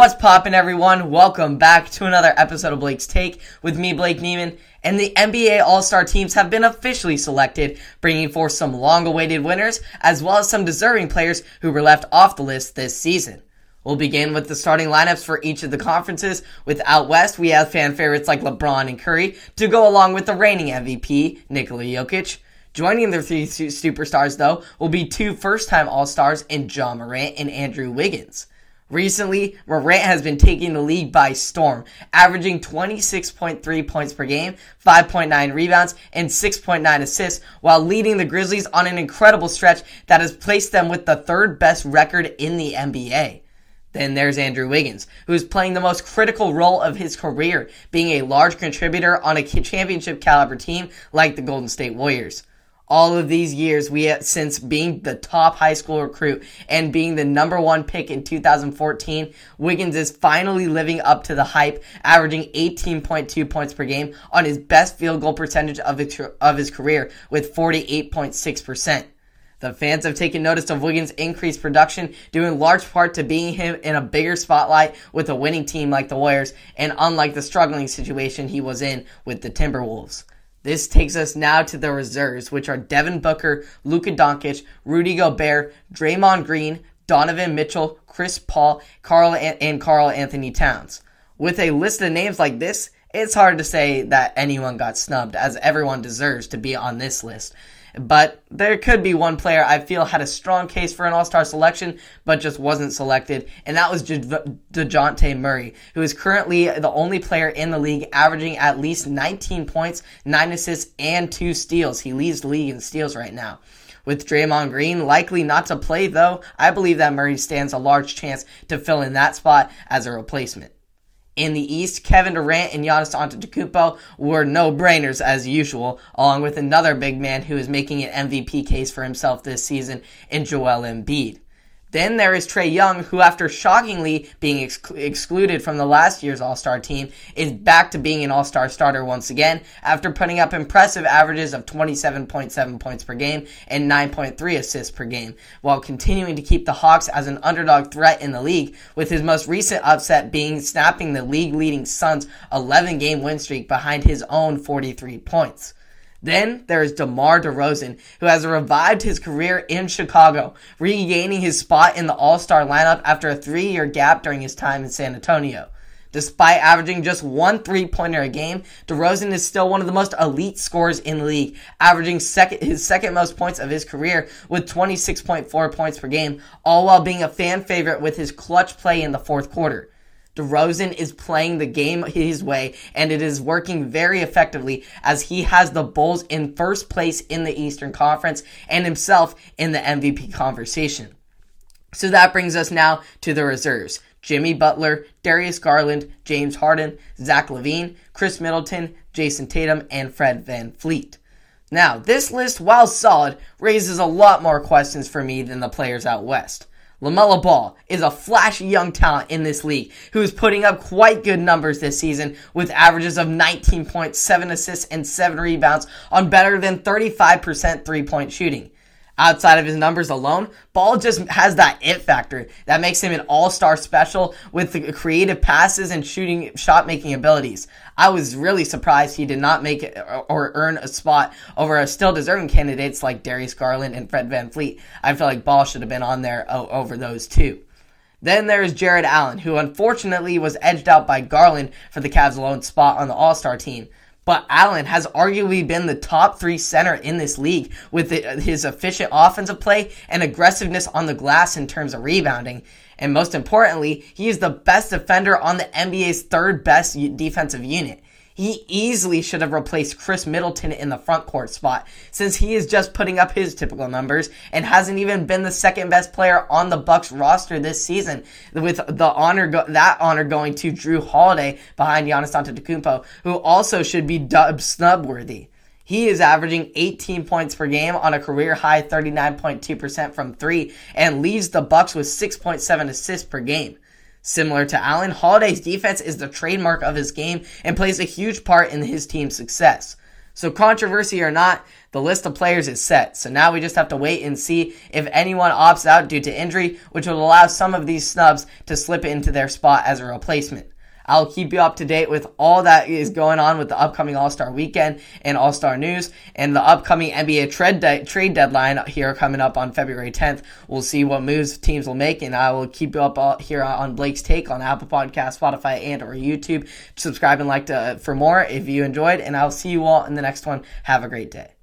What's poppin', everyone? Welcome back to another episode of Blake's Take with me, Blake Neiman. And the NBA All Star teams have been officially selected, bringing forth some long awaited winners, as well as some deserving players who were left off the list this season. We'll begin with the starting lineups for each of the conferences. With out west, we have fan favorites like LeBron and Curry to go along with the reigning MVP, Nikola Jokic. Joining the three superstars, though, will be two first time All Stars in Ja Morant and Andrew Wiggins. Recently, Morant has been taking the league by storm, averaging 26.3 points per game, 5.9 rebounds, and 6.9 assists, while leading the Grizzlies on an incredible stretch that has placed them with the third best record in the NBA. Then there's Andrew Wiggins, who is playing the most critical role of his career, being a large contributor on a championship caliber team like the Golden State Warriors all of these years we have, since being the top high school recruit and being the number one pick in 2014 wiggins is finally living up to the hype averaging 18.2 points per game on his best field goal percentage of his, of his career with 48.6% the fans have taken notice of Wiggins' increased production, due in large part to being him in a bigger spotlight with a winning team like the Warriors, and unlike the struggling situation he was in with the Timberwolves. This takes us now to the reserves, which are Devin Booker, Luka Doncic, Rudy Gobert, Draymond Green, Donovan Mitchell, Chris Paul, Karl and Karl-Anthony Towns. With a list of names like this, it's hard to say that anyone got snubbed, as everyone deserves to be on this list. But there could be one player I feel had a strong case for an All Star selection, but just wasn't selected, and that was DeJounte Murray, who is currently the only player in the league averaging at least 19 points, 9 assists, and 2 steals. He leads the league in steals right now. With Draymond Green likely not to play, though, I believe that Murray stands a large chance to fill in that spot as a replacement. In the East, Kevin Durant and Giannis Antetokounmpo were no-brainers as usual, along with another big man who is making an MVP case for himself this season in Joel Embiid. Then there is Trae Young, who, after shockingly being ex- excluded from the last year's All Star team, is back to being an All Star starter once again after putting up impressive averages of 27.7 points per game and 9.3 assists per game, while continuing to keep the Hawks as an underdog threat in the league, with his most recent upset being snapping the league leading Suns' 11 game win streak behind his own 43 points. Then there is DeMar DeRozan, who has revived his career in Chicago, regaining his spot in the All Star lineup after a three year gap during his time in San Antonio. Despite averaging just one three pointer a game, DeRozan is still one of the most elite scorers in the league, averaging second, his second most points of his career with 26.4 points per game, all while being a fan favorite with his clutch play in the fourth quarter. DeRozan is playing the game his way, and it is working very effectively as he has the Bulls in first place in the Eastern Conference and himself in the MVP conversation. So that brings us now to the reserves. Jimmy Butler, Darius Garland, James Harden, Zach LaVine, Khris Middleton, Jayson Tatum, and Fred Van VanVleet. Now, this list, while solid, raises a lot more questions for me than the players out west. LaMelo Ball is a flashy young talent in this league who is putting up quite good numbers this season with averages of 19.7 assists and 7 rebounds on better than 35% three point shooting outside of his numbers alone, Ball just has that it factor that makes him an all-star special with the creative passes and shooting shot making abilities. I was really surprised he did not make or earn a spot over still deserving candidates like Darius Garland and Fred VanVleet. I feel like Ball should have been on there over those two. Then there's Jarrett Allen, who unfortunately was edged out by Garland for the Cavs' lone spot on the All-Star team but Allen has arguably been the top three center in this league with his efficient offensive play and aggressiveness on the glass in terms of rebounding. And most importantly, he is the best defender on the NBA's third best defensive unit. He easily should have replaced Khris Middleton in the front court spot since he is just putting up his typical numbers and hasn't even been the second best player on the Bucks roster this season with the honor go- that honor going to Jrue Holiday behind Giannis Antetokounmpo who also should be dubbed snub worthy. He is averaging 18 points per game on a career high 39.2% from 3 and leads the Bucks with 6.7 assists per game. Similar to Allen, Holiday's defense is the trademark of his game and plays a huge part in his team's success. So, controversy or not, the list of players is set. So now we just have to wait and see if anyone opts out due to injury, which will allow some of these snubs to slip into their spot as a replacement. I'll keep you up to date with all that is going on with the upcoming All Star weekend and All Star news and the upcoming NBA trade, de- trade deadline here coming up on February 10th. We'll see what moves teams will make, and I will keep you up here on Blake's Take on Apple Podcast, Spotify, and or YouTube. Subscribe and like to, for more if you enjoyed, and I'll see you all in the next one. Have a great day.